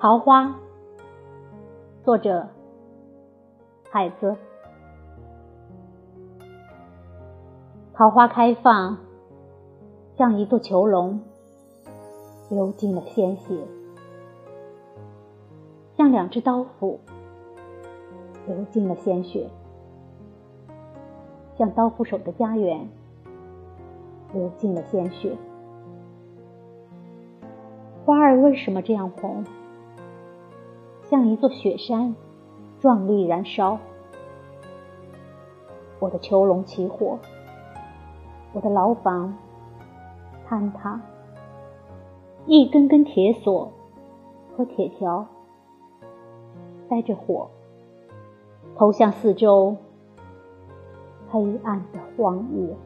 桃花，作者海子。桃花开放，像一座囚笼，流尽了鲜血；像两只刀斧，流尽了鲜血；像刀斧手的家园，流尽了鲜血。花儿为什么这样红？像一座雪山，壮丽燃烧。我的囚笼起火，我的牢房坍塌，一根根铁锁和铁条带着火，投向四周黑暗的荒野。